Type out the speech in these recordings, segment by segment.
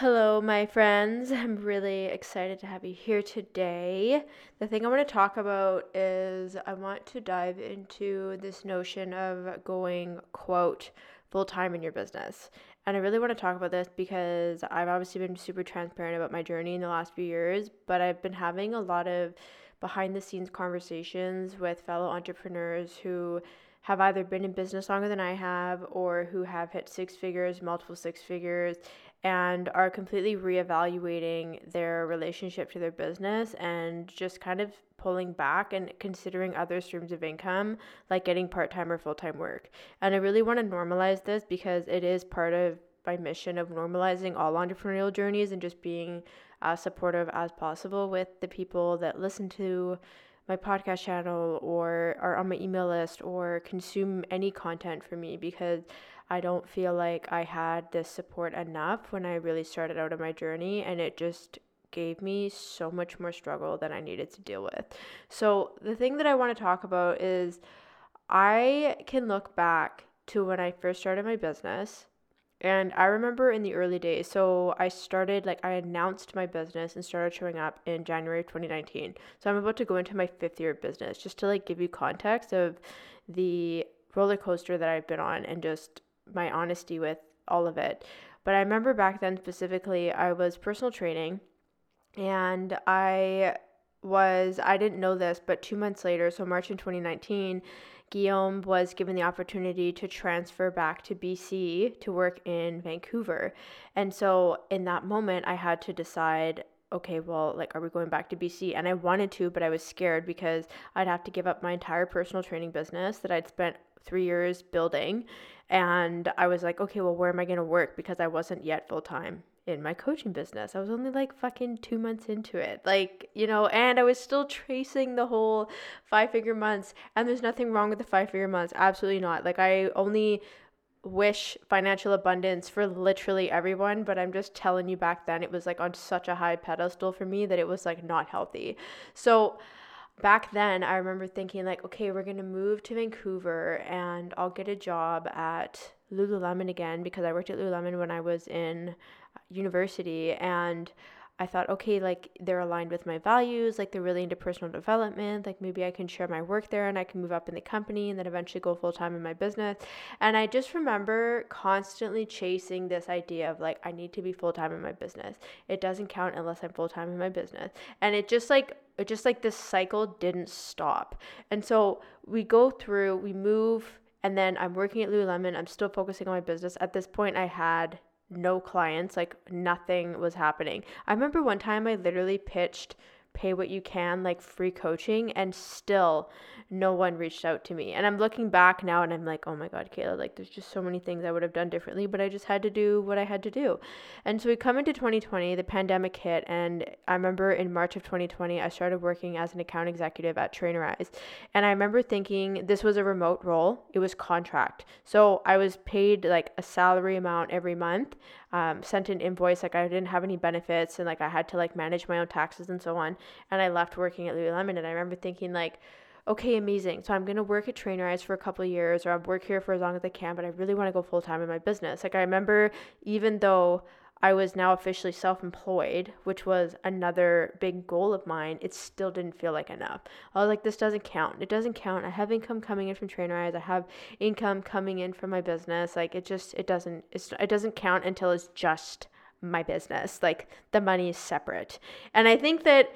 Hello, my friends. I'm really excited to have you here today. The thing I want to talk about is I want to dive into this notion of going, quote, full time in your business. And I really want to talk about this because I've obviously been super transparent about my journey in the last few years, but I've been having a lot of behind the scenes conversations with fellow entrepreneurs who have either been in business longer than I have or who have hit six figures, multiple six figures, and are completely reevaluating their relationship to their business and just kind of pulling back and considering other streams of income like getting part-time or full-time work. And I really want to normalize this because it is part of my mission of normalizing all entrepreneurial journeys and just being as supportive as possible with the people that listen to my podcast channel or are on my email list or consume any content from me because I don't feel like I had this support enough when I really started out on my journey, and it just gave me so much more struggle than I needed to deal with. So, the thing that I want to talk about is I can look back to when I first started my business. And I remember in the early days, so I started, like, I announced my business and started showing up in January of 2019. So I'm about to go into my fifth year of business just to, like, give you context of the roller coaster that I've been on and just my honesty with all of it. But I remember back then specifically, I was personal training and I was, I didn't know this, but two months later, so March in 2019, Guillaume was given the opportunity to transfer back to BC to work in Vancouver. And so in that moment, I had to decide okay, well, like, are we going back to BC? And I wanted to, but I was scared because I'd have to give up my entire personal training business that I'd spent three years building. And I was like, okay, well, where am I going to work? Because I wasn't yet full time in my coaching business. I was only like fucking two months into it. Like, you know, and I was still tracing the whole five figure months. And there's nothing wrong with the five figure months. Absolutely not. Like, I only wish financial abundance for literally everyone, but I'm just telling you back then it was like on such a high pedestal for me that it was like not healthy. So, back then I remember thinking like, okay, we're gonna move to Vancouver and I'll get a job at Lululemon again because I worked at Lululemon when I was in university and I thought, okay, like they're aligned with my values, like they're really into personal development, like maybe I can share my work there and I can move up in the company and then eventually go full time in my business. And I just remember constantly chasing this idea of like, I need to be full time in my business. It doesn't count unless I'm full time in my business. And it just like, it just like this cycle didn't stop. And so we go through, we move, and then I'm working at Lululemon. I'm still focusing on my business. At this point, I had no clients, like nothing was happening. I remember one time I literally pitched pay what you can, like free coaching, and still no one reached out to me. And I'm looking back now and I'm like, oh my God, Kehla, like there's just so many things I would have done differently, but I just had to do what I had to do. And so we come into 2020, the pandemic hit, and I remember in March of 2020, I started working as an account executive at Trainerize. And I remember thinking this was a remote role, it was contract. So I was paid like a salary amount every month um, sent an invoice like I didn't have any benefits and like I had to like manage my own taxes and so on. And I left working at Lululemon, and I remember thinking like, okay, amazing. So I'm gonna work at Trainerize for a couple years, or I'll work here for as long as I can. But I really want to go full time in my business. Like I remember, even though I was now officially self employed, which was another big goal of mine, it still didn't feel like enough. I was like, this doesn't count. It doesn't count. I have income coming in from Trainerize. I have income coming in from my business. Like it just it doesn't it doesn't count until it's just my business. Like the money is separate. And I think that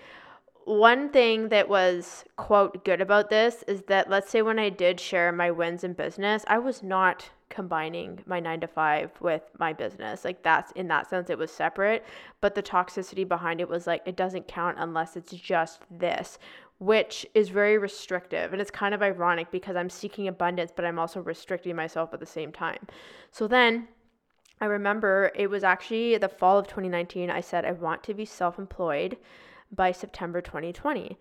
one thing that was quote good about this is that let's say when I did share my wins in business, I was not combining my 9 to 5 with my business. Like that's in that sense it was separate, but the toxicity behind it was like it doesn't count unless it's just this, which is very restrictive. And it's kind of ironic because I'm seeking abundance, but I'm also restricting myself at the same time. So then I remember it was actually the fall of 2019. I said, I want to be self employed by September 2020.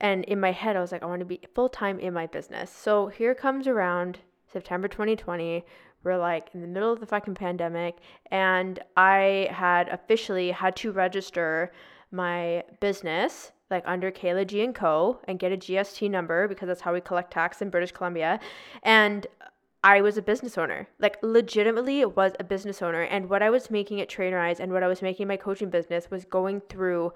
And in my head, I was like, I want to be full time in my business. So here comes around September 2020. We're like in the middle of the fucking pandemic, and I had officially had to register my business like under Kehla G and Co. and get a GST number because that's how we collect tax in British Columbia. And I was a business owner. Like legitimately was a business owner. And what I was making at Trainerize and what I was making my coaching business was going through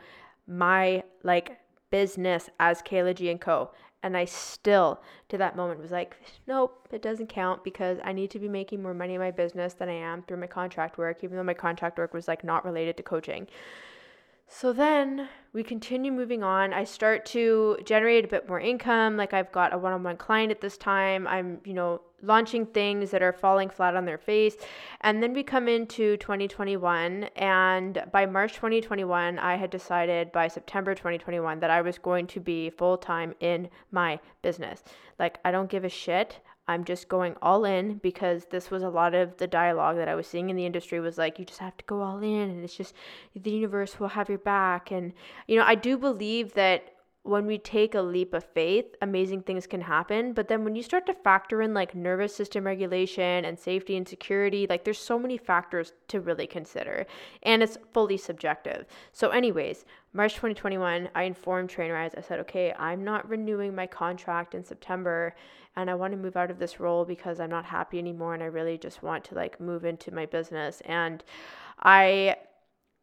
my like business as Kehla G and Co. And I still, to that moment, was like, nope, it doesn't count because I need to be making more money in my business than I am through my contract work, even though my contract work was like not related to coaching. So then we continue moving on. I start to generate a bit more income. Like I've got a one on one client at this time. I'm, you know, launching things that are falling flat on their face. And then we come into 2021. And by March 2021, I had decided by September 2021 that I was going to be full time in my business. Like, I don't give a shit. I'm just going all in because this was a lot of the dialogue that I was seeing in the industry was like, you just have to go all in and it's just the universe will have your back. And, you know, I do believe that when we take a leap of faith, amazing things can happen. But then when you start to factor in like nervous system regulation and safety and security, like there's so many factors to really consider. And it's fully subjective. So, anyways, March 2021, I informed Trainerize, I said, okay, I'm not renewing my contract in September and I want to move out of this role because I'm not happy anymore and I really just want to like move into my business. And I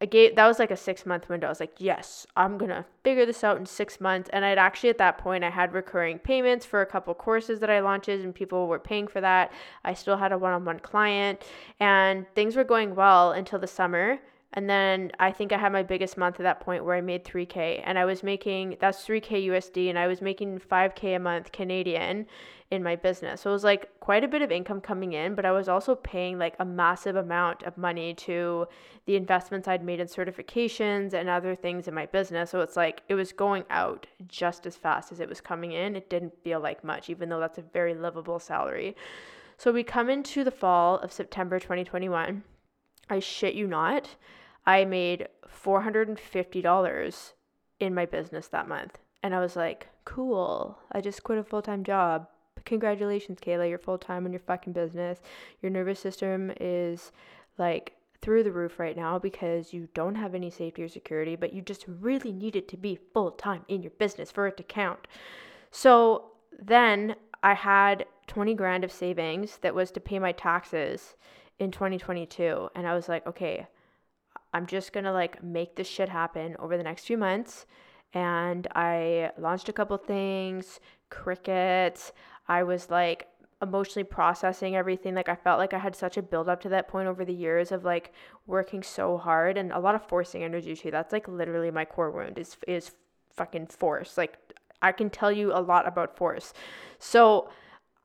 I gave that was like a six month window. I was like, yes, I'm gonna figure this out in six months. And I'd actually at that point I had recurring payments for a couple courses that I launched and people were paying for that. I still had a one on one client and things were going well until the summer. And then I think I had my biggest month at that point where I made 3K and I was making that's 3K USD and I was making 5K a month Canadian in my business. So it was like quite a bit of income coming in, but I was also paying like a massive amount of money to the investments I'd made in certifications and other things in my business. So it's like it was going out just as fast as it was coming in. It didn't feel like much, even though that's a very livable salary. So we come into the fall of September 2021. I shit you not, I made $450 in my business that month. And I was like, cool. I just quit a full time job congratulations, Kehla, you're full time in your fucking business. Your nervous system is like through the roof right now because you don't have any safety or security, but you just really need it to be full time in your business for it to count. So then I had 20 grand of savings that was to pay my taxes in 2022. And I was like, okay, I'm just gonna like make this shit happen over the next few months. And I launched a couple things, Cricut. I was like emotionally processing everything. Like I felt like I had such a build up to that point over the years of like working so hard and a lot of forcing energy too. That's like literally my core wound is is fucking force. Like I can tell you a lot about force. So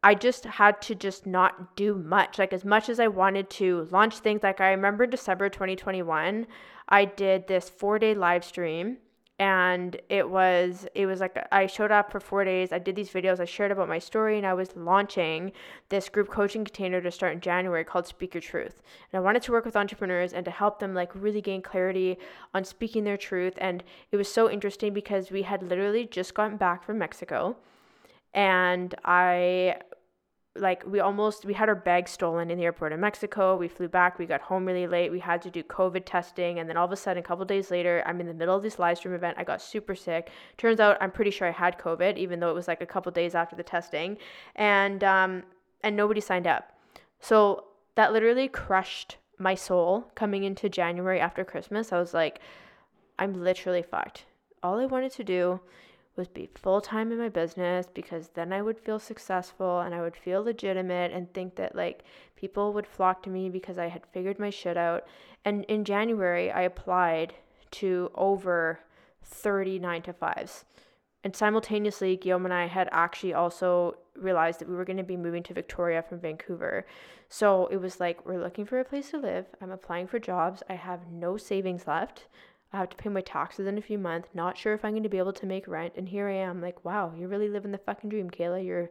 I just had to just not do much. Like as much as I wanted to launch things like I remember December 2021, I did this 4-day live stream and it was it was like I showed up for 4 days. I did these videos. I shared about my story and I was launching this group coaching container to start in January called Speak Your Truth. And I wanted to work with entrepreneurs and to help them like really gain clarity on speaking their truth and it was so interesting because we had literally just gotten back from Mexico and I like we almost we had our bags stolen in the airport in Mexico. We flew back, we got home really late. We had to do COVID testing and then all of a sudden a couple days later, I'm in the middle of this live stream event. I got super sick. Turns out I'm pretty sure I had COVID even though it was like a couple days after the testing. And um and nobody signed up. So that literally crushed my soul coming into January after Christmas. I was like I'm literally fucked. All I wanted to do was be full time in my business because then I would feel successful and I would feel legitimate and think that like people would flock to me because I had figured my shit out. And in January, I applied to over 39 to 5s. And simultaneously, Guillaume and I had actually also realized that we were going to be moving to Victoria from Vancouver. So it was like, we're looking for a place to live. I'm applying for jobs. I have no savings left. I have to pay my taxes in a few months, not sure if I'm going to be able to make rent. And here I am, like, wow, you're really living the fucking dream, Kehla. You're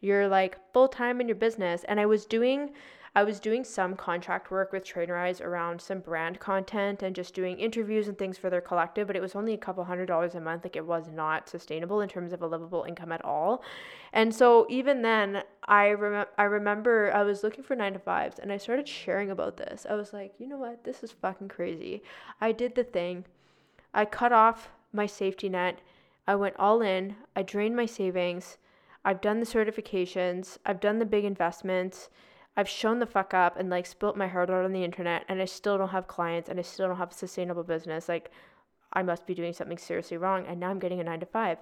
you're like full time in your business. And I was doing I was doing some contract work with Trainerize around some brand content and just doing interviews and things for their collective, but it was only a couple hundred dollars a month. Like it was not sustainable in terms of a livable income at all. And so even then, I remember I remember I was looking for 9 to 5s and I started sharing about this. I was like, "You know what? This is fucking crazy. I did the thing. I cut off my safety net. I went all in. I drained my savings. I've done the certifications. I've done the big investments." I've shown the fuck up and like spilt my heart out on the internet and I still don't have clients and I still don't have a sustainable business. Like I must be doing something seriously wrong. And now I'm getting a nine to five.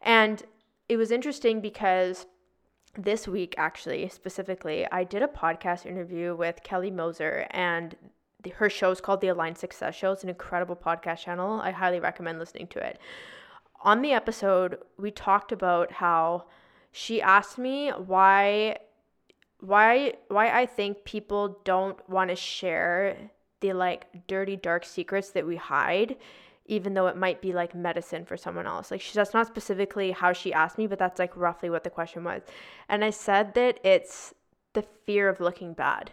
And it was interesting because this week, actually, specifically, I did a podcast interview with Kelly Moser and the, her show is called The Aligned Success Show. It's an incredible podcast channel. I highly recommend listening to it. On the episode, we talked about how she asked me why why why I think people don't want to share the like dirty dark secrets that we hide even though it might be like medicine for someone else. Like she that's not specifically how she asked me, but that's like roughly what the question was. And I said that it's the fear of looking bad.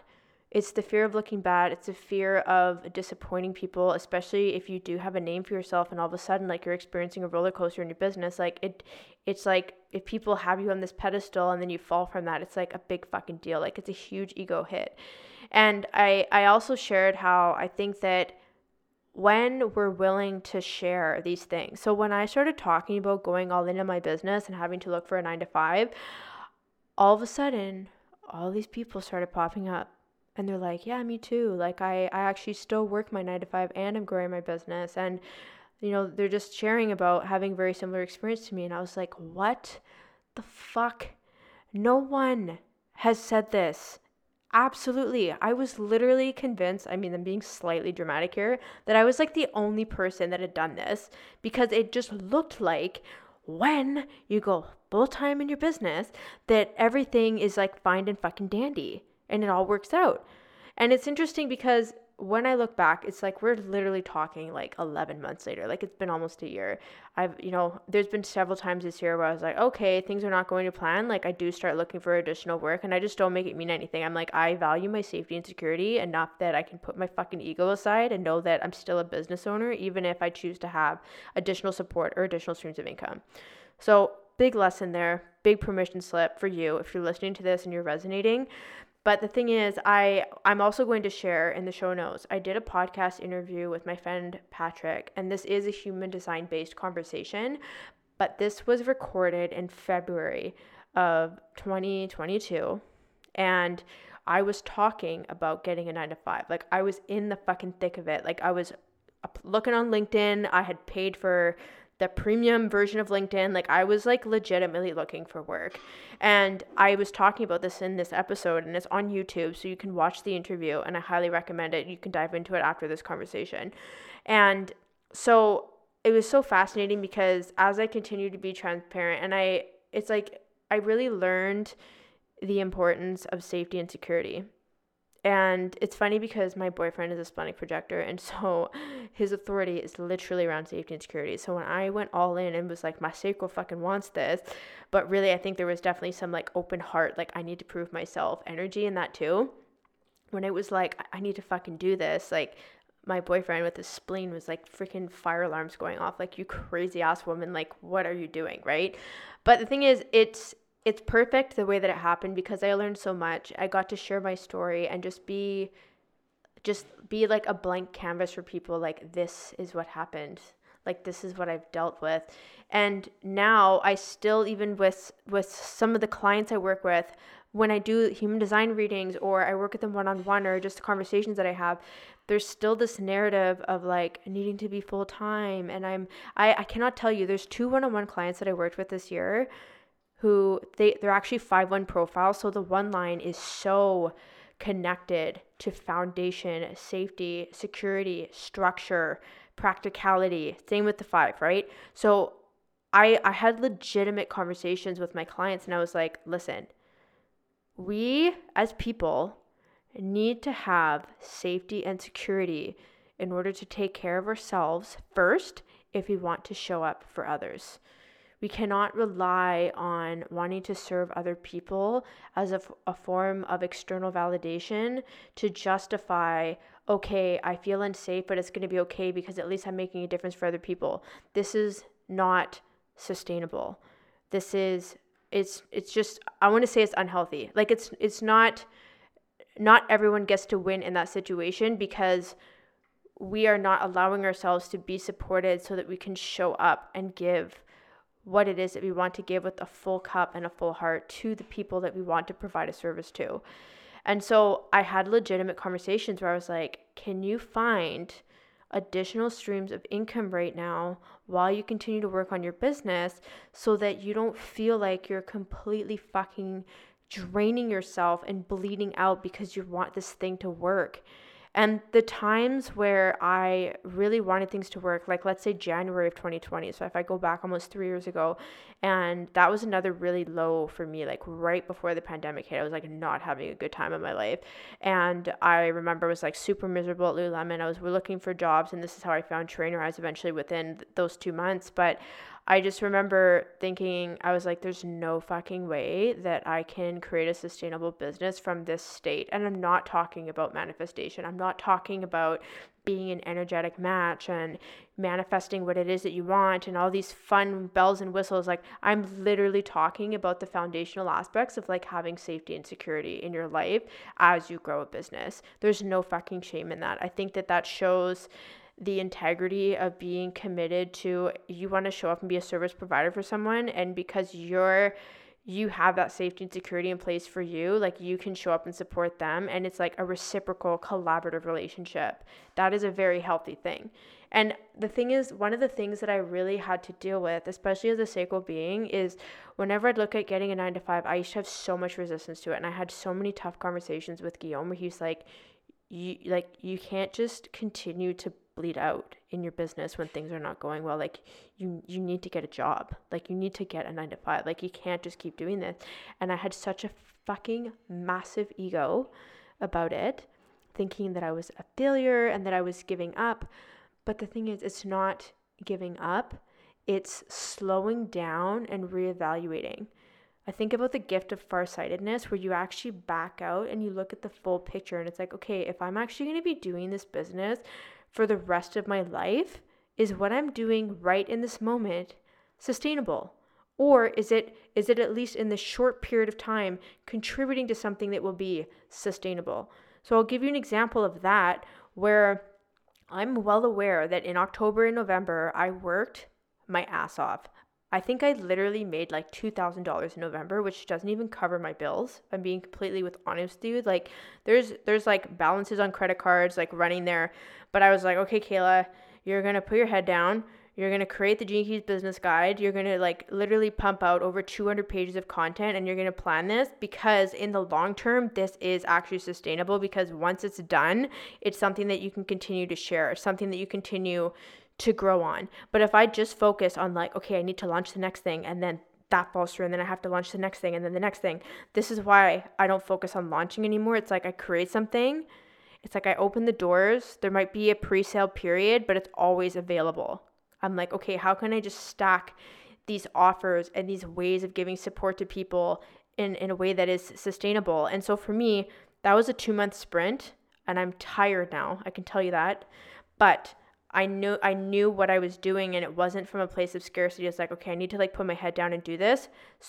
It's the fear of looking bad. It's the fear of disappointing people, especially if you do have a name for yourself and all of a sudden like you're experiencing a roller coaster in your business. Like it it's like if people have you on this pedestal and then you fall from that, it's like a big fucking deal. Like it's a huge ego hit. And I I also shared how I think that when we're willing to share these things. So when I started talking about going all into my business and having to look for a 9 to 5, all of a sudden all these people started popping up and they're like, "Yeah, me too. Like I I actually still work my 9 to 5 and I'm growing my business." And you know, they're just sharing about having very similar experience to me and I was like, "What the fuck? No one has said this." Absolutely. I was literally convinced, I mean, I'm being slightly dramatic here, that I was like the only person that had done this because it just looked like when you go full time in your business that everything is like fine and fucking dandy and it all works out. And it's interesting because when I look back, it's like we're literally talking like 11 months later. Like it's been almost a year. I've, you know, there's been several times this year where I was like, okay, things are not going to plan. Like I do start looking for additional work and I just don't make it mean anything. I'm like, I value my safety and security enough that I can put my fucking ego aside and know that I'm still a business owner, even if I choose to have additional support or additional streams of income. So, big lesson there, big permission slip for you if you're listening to this and you're resonating. But the thing is, I I'm also going to share in the show notes. I did a podcast interview with my friend Patrick, and this is a human design based conversation, but this was recorded in February of 2022, and I was talking about getting a 9 to 5. Like I was in the fucking thick of it. Like I was looking on LinkedIn, I had paid for the premium version of LinkedIn. Like I was like legitimately looking for work. And I was talking about this in this episode and it's on YouTube so you can watch the interview and I highly recommend it. You can dive into it after this conversation. And so it was so fascinating because as I continue to be transparent and I it's like I really learned the importance of safety and security and it's funny because my boyfriend is a splenic projector, and so his authority is literally around safety and security. So when I went all in and was like, my sacral fucking wants this, but really, I think there was definitely some like open heart, like, I need to prove myself energy in that too. When it was like, I need to fucking do this, like, my boyfriend with his spleen was like freaking fire alarms going off like you crazy ass woman like what are you doing right but the thing is it's it's perfect the way that it happened because I learned so much. I got to share my story and just be just be like a blank canvas for people like this is what happened. Like this is what I've dealt with. And now I still even with with some of the clients I work with when I do human design readings or I work with them one on one or just conversations that I have, there's still this narrative of like needing to be full time. And I'm I, I cannot tell you, there's two one on one clients that I worked with this year who they they're actually 5-1 profiles so the one line is so connected to foundation safety security structure practicality same with the 5 right? So I I had legitimate conversations with my clients and I was like listen we as people need to have safety and security in order to take care of ourselves first if we want to show up for others We cannot rely on wanting to serve other people as a, a form of external validation to justify, okay, I feel unsafe, but it's going to be okay because at least I'm making a difference for other people. This is not sustainable. This is it's it's just I want to say it's unhealthy. Like it's it's not not everyone gets to win in that situation because we are not allowing ourselves to be supported so that we can show up and give what it is that we want to give with a full cup and a full heart to the people that we want to provide a service to. And so I had legitimate conversations where I was like, can you find additional streams of income right now while you continue to work on your business so that you don't feel like you're completely fucking draining yourself and bleeding out because you want this thing to work. And the times where I really wanted things to work, like let's say January of 2020. So if I go back almost three years ago, and that was another really low for me, like right before the pandemic hit, I was like not having a good time in my life. And I remember was like super miserable at Lululemon. I was looking for jobs, and this is how I found Trainerize eventually within those two months. But I just remember thinking, I was like, there's no fucking way that I can create a sustainable business from this state. And I'm not talking about manifestation. I'm not talking about being an energetic match and manifesting what it is that you want and all these fun bells and whistles. Like, I'm literally talking about the foundational aspects of like having safety and security in your life as you grow a business. There's no fucking shame in that. I think that that shows the integrity of being committed to you want to show up and be a service provider for someone and because you're you have that safety and security in place for you like you can show up and support them and it's like a reciprocal collaborative relationship. That is a very healthy thing. And the thing is one of the things that i really had to deal with especially as a sacral being is whenever i'd look at getting a nine to five i used to have so much resistance to it and i had so many tough conversations with guillaume where he's like you like you can't just continue to bleed out in your business when things are not going well like you you need to get a job. Like you need to get a 9 to 5 like you can't just keep doing this. And i had such a fucking massive ego about it thinking that i was a failure and that i was giving up. But the thing is it's not giving up. It's slowing down and reevaluating. I think about the gift of farsightedness where you actually back out and you look at the full picture and it's like, okay, if I'm actually going to be doing this business for the rest of my life? Is what I'm doing right in this moment sustainable? Or is it is it at least in the short period of time contributing to something that will be sustainable? So I'll give you an example of that where I'm well aware that in October and November I worked my ass off. I think I literally made like $2,000 in November, which doesn't even cover my bills. I'm being completely with honest dude. Like there's there's like balances on credit cards like running there, but I was like, "Okay, Kehla, you're going to put your head down. You're going to create the Gene Keys business guide. You're going to like literally pump out over 200 pages of content and you're going to plan this because in the long term this is actually sustainable because once it's done, it's something that you can continue to share, something that you continue to grow on. But if I just focus on like, okay, I need to launch the next thing and then that falls through and then I have to launch the next thing and then the next thing. This is why I don't focus on launching anymore. It's like I create something. It's like I open the doors. There might be a pre-sale period, but it's always available. I'm like, okay, how can I just stack these offers and these ways of giving support to people in, in a way that is sustainable? And so for me, that was a two month sprint and I'm tired now. I can tell you that. But I knew I knew what I was doing and it wasn't from a place of scarcity. It's like, okay, I need to like put my head down and do this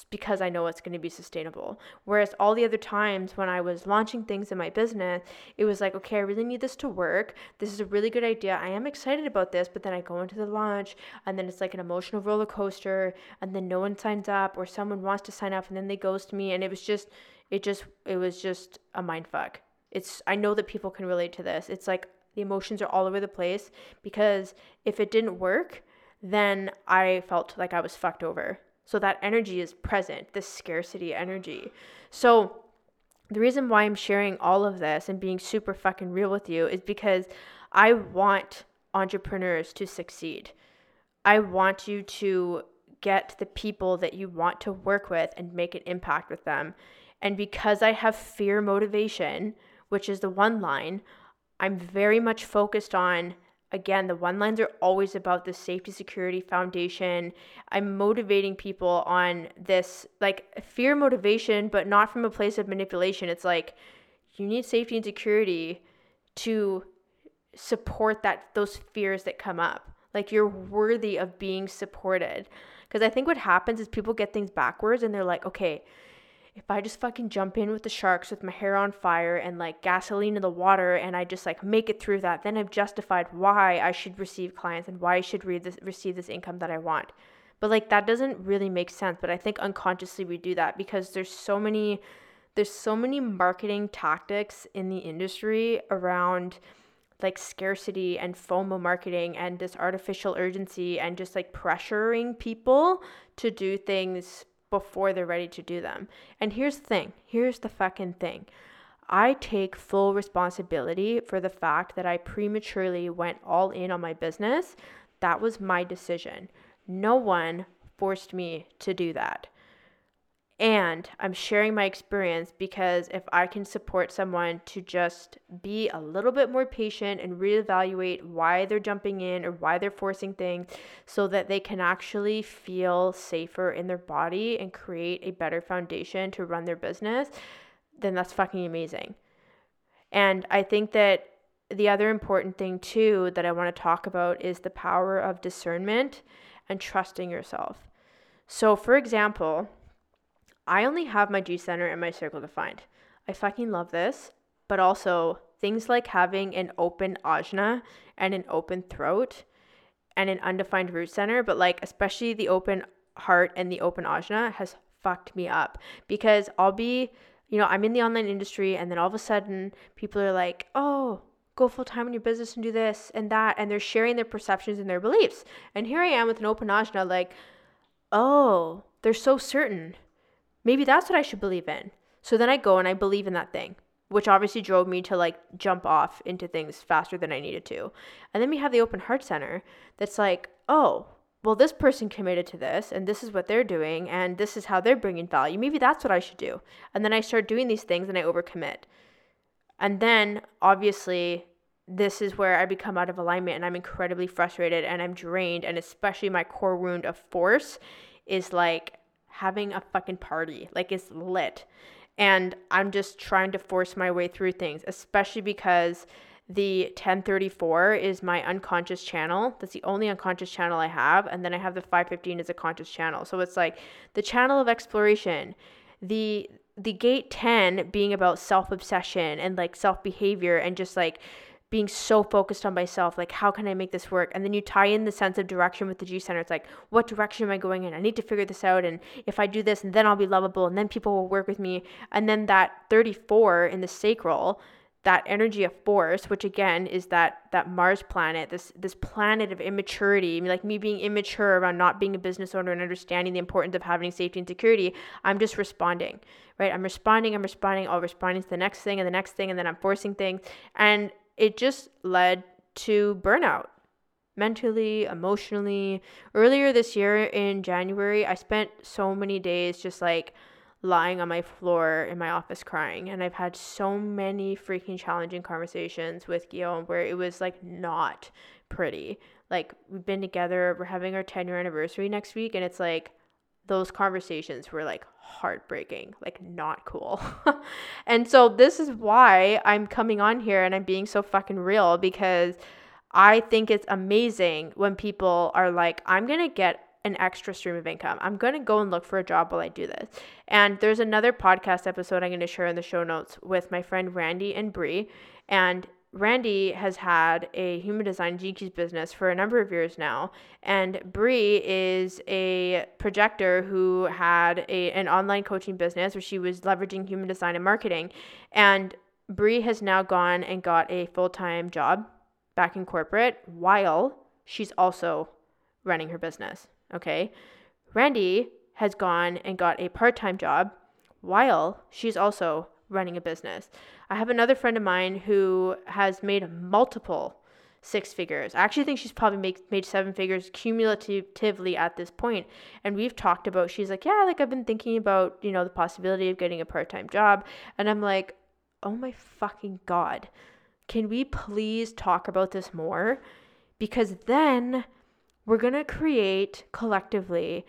because I know it's going to be sustainable. Whereas all the other times when I was launching things in my business, it was like, okay, I really need this to work. This is a really good idea. I am excited about this, but then I go into the launch and then it's like an emotional roller coaster and then no one signs up or someone wants to sign up and then they ghost me and it was just it just it was just a mind fuck. It's I know that people can relate to this. It's like the emotions are all over the place because if it didn't work, then I felt like I was fucked over. So that energy is present, this scarcity energy. So the reason why I'm sharing all of this and being super fucking real with you is because I want entrepreneurs to succeed. I want you to get the people that you want to work with and make an impact with them. And because I have fear motivation, which is the one line, I'm very much focused on again, the one lines are always about the safety security foundation. I'm motivating people on this like fear motivation, but not from a place of manipulation. It's like you need safety and security to support that those fears that come up. Like you're worthy of being supported. Because I think what happens is people get things backwards and they're like, okay, if I just fucking jump in with the sharks with my hair on fire and like gasoline in the water and I just like make it through that, then I've justified why I should receive clients and why I should this, receive this income that I want. But like that doesn't really make sense. But I think unconsciously we do that because there's so many there's so many marketing tactics in the industry around like scarcity and FOMO marketing and this artificial urgency and just like pressuring people to do things before they're ready to do them. And here's the thing here's the fucking thing. I take full responsibility for the fact that I prematurely went all in on my business. That was my decision. No one forced me to do that. And I'm sharing my experience because if I can support someone to just be a little bit more patient and reevaluate why they're jumping in or why they're forcing things so that they can actually feel safer in their body and create a better foundation to run their business, then that's fucking amazing. And I think that the other important thing too that I want to talk about is the power of discernment and trusting yourself. So, for example, I only have my G center and my sacral defined. I fucking love this, but also things like having an open ajna and an open throat and an undefined root center, but like especially the open heart and the open ajna has fucked me up because I'll be, you know, I'm in the online industry and then all of a sudden people are like, "Oh, go full time in your business and do this and that," and they're sharing their perceptions and their beliefs. And here I am with an open ajna like, "Oh, they're so certain." Maybe that's what I should believe in. So then I go and I believe in that thing, which obviously drove me to like jump off into things faster than I needed to. And then we have the open heart center that's like, oh, well, this person committed to this and this is what they're doing and this is how they're bringing value. Maybe that's what I should do. And then I start doing these things and I overcommit. And then obviously, this is where I become out of alignment and I'm incredibly frustrated and I'm drained. And especially my core wound of force is like having a fucking party. Like it's lit. And I'm just trying to force my way through things, especially because the 1034 is my unconscious channel. That's the only unconscious channel I have. And then I have the 515 as a conscious channel. So it's like the channel of exploration, the the gate 10 being about self-obsession and like self-behavior and just like being so focused on myself like how can i make this work? And then you tie in the sense of direction with the g center. It's like what direction am i going in? I need to figure this out and if i do this and then i'll be lovable and then people will work with me. And then that 34 in the sacral that energy of force which again is that that mars planet this this planet of immaturity like me being immature around not being a business owner and understanding the importance of having safety and security i'm just responding right? I'm responding i'm responding i'll responding to the next thing and the next thing and then i'm forcing things. And it just led to burnout mentally, emotionally. Earlier this year in January, I spent so many days just like lying on my floor in my office crying. And I've had so many freaking challenging conversations with Guillaume where it was like not pretty. Like we've been together, we're having our 10 year anniversary next week, and it's like those conversations were like heartbreaking, like not cool. and so this is why I'm coming on here and I'm being so fucking real because I think it's amazing when people are like, I'm going to get an extra stream of income. I'm going to go and look for a job while I do this. And there's another podcast episode I'm going to share in the show notes with my friend Randi and Bree. And Randi has had a human design Gene business for a number of years now, and Bree is a projector who had a an online coaching business where she was leveraging human design and marketing. And Bree has now gone and got a full time job back in corporate while she's also running her business. Okay, Randi has gone and got a part time job while she's also running a business. I have another friend of mine who has made multiple six figures. I actually think she's probably make, made seven figures cumulatively at this point. And we've talked about, she's like, yeah, like I've been thinking about, you know, the possibility of getting a part time job. And I'm like, oh my fucking God, can we please talk about this more? because then we're going to create collectively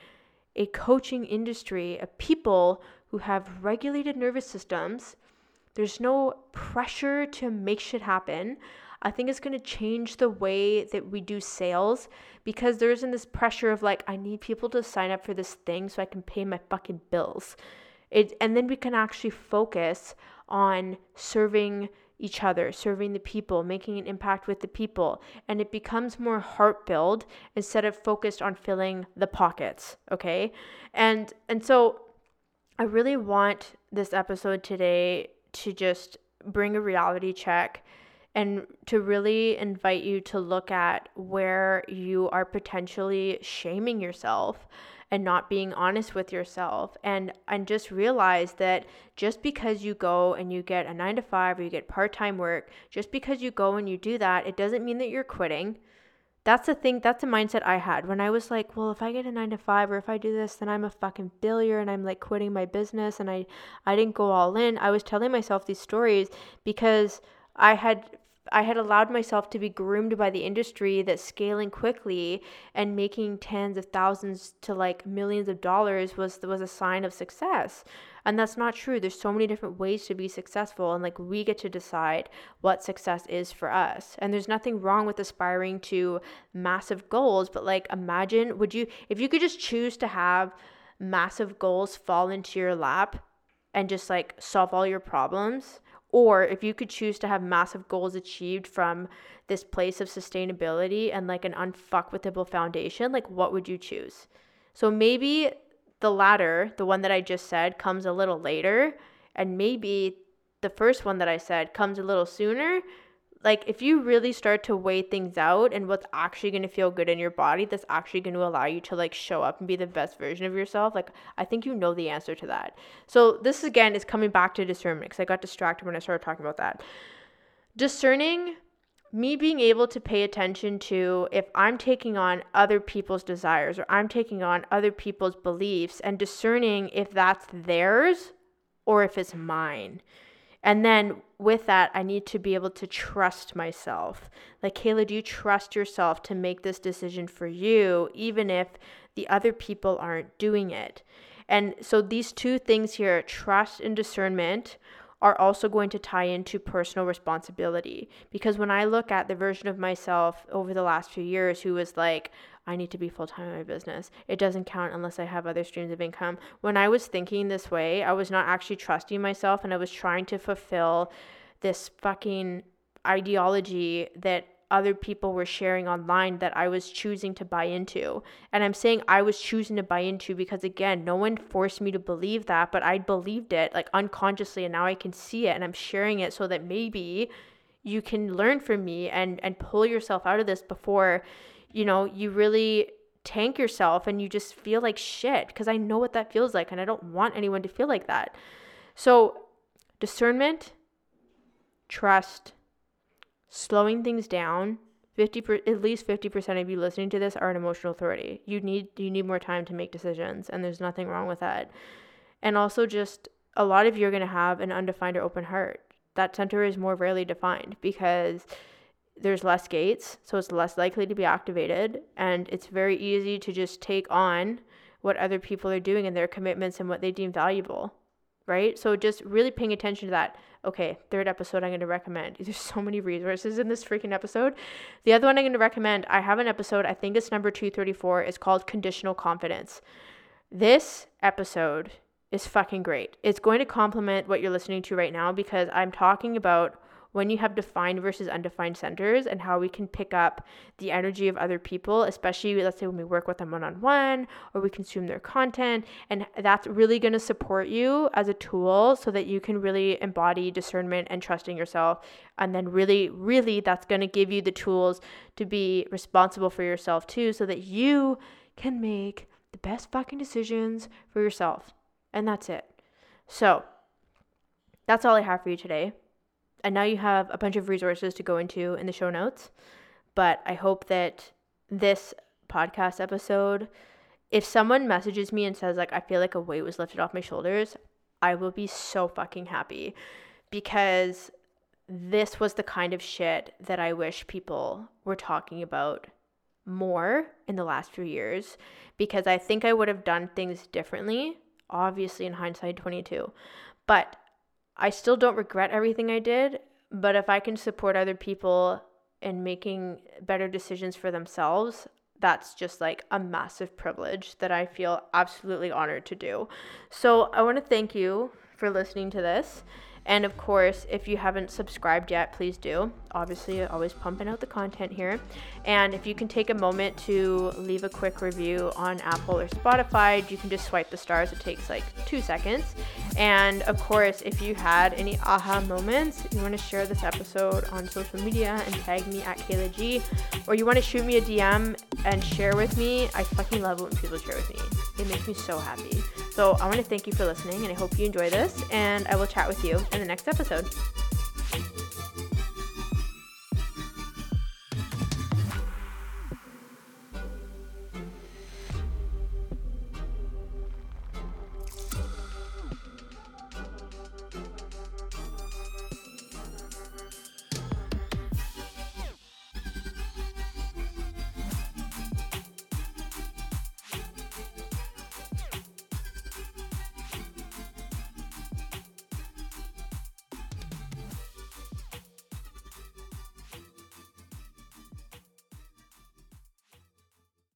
a coaching industry of people who have regulated nervous systems. There's no pressure to make shit happen. I think it's going to change the way that we do sales because there isn't this pressure of like, I need people to sign up for this thing so I can pay my fucking bills. It, and then we can actually focus on serving each other, serving the people, making an impact with the people. And it becomes more heart filled instead of focused on filling the pockets. Okay. And and so I really want this episode today to just bring a reality check and to really invite you to look at where you are potentially shaming yourself and not being honest with yourself and and just realize that just because you go and you get a 9 to 5 or you get part-time work just because you go and you do that it doesn't mean that you're quitting that's the thing that's the mindset i had. When i was like well if i get a 9 to 5 or if i do this then i'm a fucking failure and i'm like quitting my business and i i didn't go all in. I was telling myself these stories because i had I had allowed myself to be groomed by the industry that's scaling quickly and making tens of thousands to like millions of dollars was was a sign of success. And that's not true. There's so many different ways to be successful and like we get to decide what success is for us. And there's nothing wrong with aspiring to massive goals, but like imagine would you if you could just choose to have massive goals fall into your lap and just like solve all your problems or if you could choose to have massive goals achieved from this place of sustainability and like an unfuckwithable foundation, like what would you choose? So maybe the latter, the one that I just said, comes a little later, and maybe the first one that I said comes a little sooner, like if you really start to weigh things out and what's actually going to feel good in your body that's actually going to allow you to like show up and be the best version of yourself like i think you know the answer to that. So this again is coming back to discernment because i got distracted when i started talking about that. Discerning me being able to pay attention to if i'm taking on other people's desires or i'm taking on other people's beliefs and discerning if that's theirs or if it's mine and then with that, I need to be able to trust myself. Like, Kehla, do you trust yourself to make this decision for you, even if the other people aren't doing it? And so, these two things here, trust and discernment, are also going to tie into personal responsibility. Because when I look at the version of myself over the last few years who was like, I need to be full time in my business. It doesn't count unless I have other streams of income. When I was thinking this way, I was not actually trusting myself and I was trying to fulfill this fucking ideology that other people were sharing online that I was choosing to buy into. And I'm saying I was choosing to buy into because, again, no one forced me to believe that, but I believed it like unconsciously. And now I can see it and I'm sharing it so that maybe you can learn from me and, and pull yourself out of this before, you know, you really tank yourself and you just feel like shit because I know what that feels like and I don't want anyone to feel like that. So, discernment, trust, slowing things down 50 per, at least 50% of you listening to this are an emotional authority. You need you need more time to make decisions and there's nothing wrong with that. And also just a lot of you are going to have an undefined or open heart. That center is more rarely defined because there's less gates so it's less likely to be activated and it's very easy to just take on what other people are doing and their commitments and what they deem valuable right so just really paying attention to that Okay, third episode I'm going to recommend. There's so many resources in this freaking episode. The other one I'm going to recommend, I have an episode, I think it's number 234, it's called Conditional Confidence. This episode is fucking great. It's going to complement what you're listening to right now because I'm talking about when you have defined versus undefined centers and how we can pick up the energy of other people, especially let's say when we work with them one on one or we consume their content. And that's really going to support you as a tool so that you can really embody discernment and trusting yourself. And then, really, really, that's going to give you the tools to be responsible for yourself too, so that you can make the best fucking decisions for yourself. And that's it. So, that's all I have for you today and now you have a bunch of resources to go into in the show notes. But I hope that this podcast episode, if someone messages me and says, like, I feel like a weight was lifted off my shoulders, I will be so fucking happy because this was the kind of shit that I wish people were talking about more in the last few years because I think I would have done things differently, obviously in hindsight 22. But I still don't regret everything I did, but if I can support other people in making better decisions for themselves, that's just like a massive privilege that I feel absolutely honored to do. So I want to thank you for listening to this. And of course, if you haven't subscribed yet, please do. Obviously, always pumping out the content here. And if you can take a moment to leave a quick review on Apple or Spotify, you can just swipe the stars. It takes like two seconds. And of course, if you had any aha moments, you want to share this episode on social media and tag me at Kehla G, or you want to shoot me a DM and share with me, I fucking love it when people share with me. It makes me so happy. So I want to thank you for listening, and I hope you enjoy this. And I will chat with you in the next episode.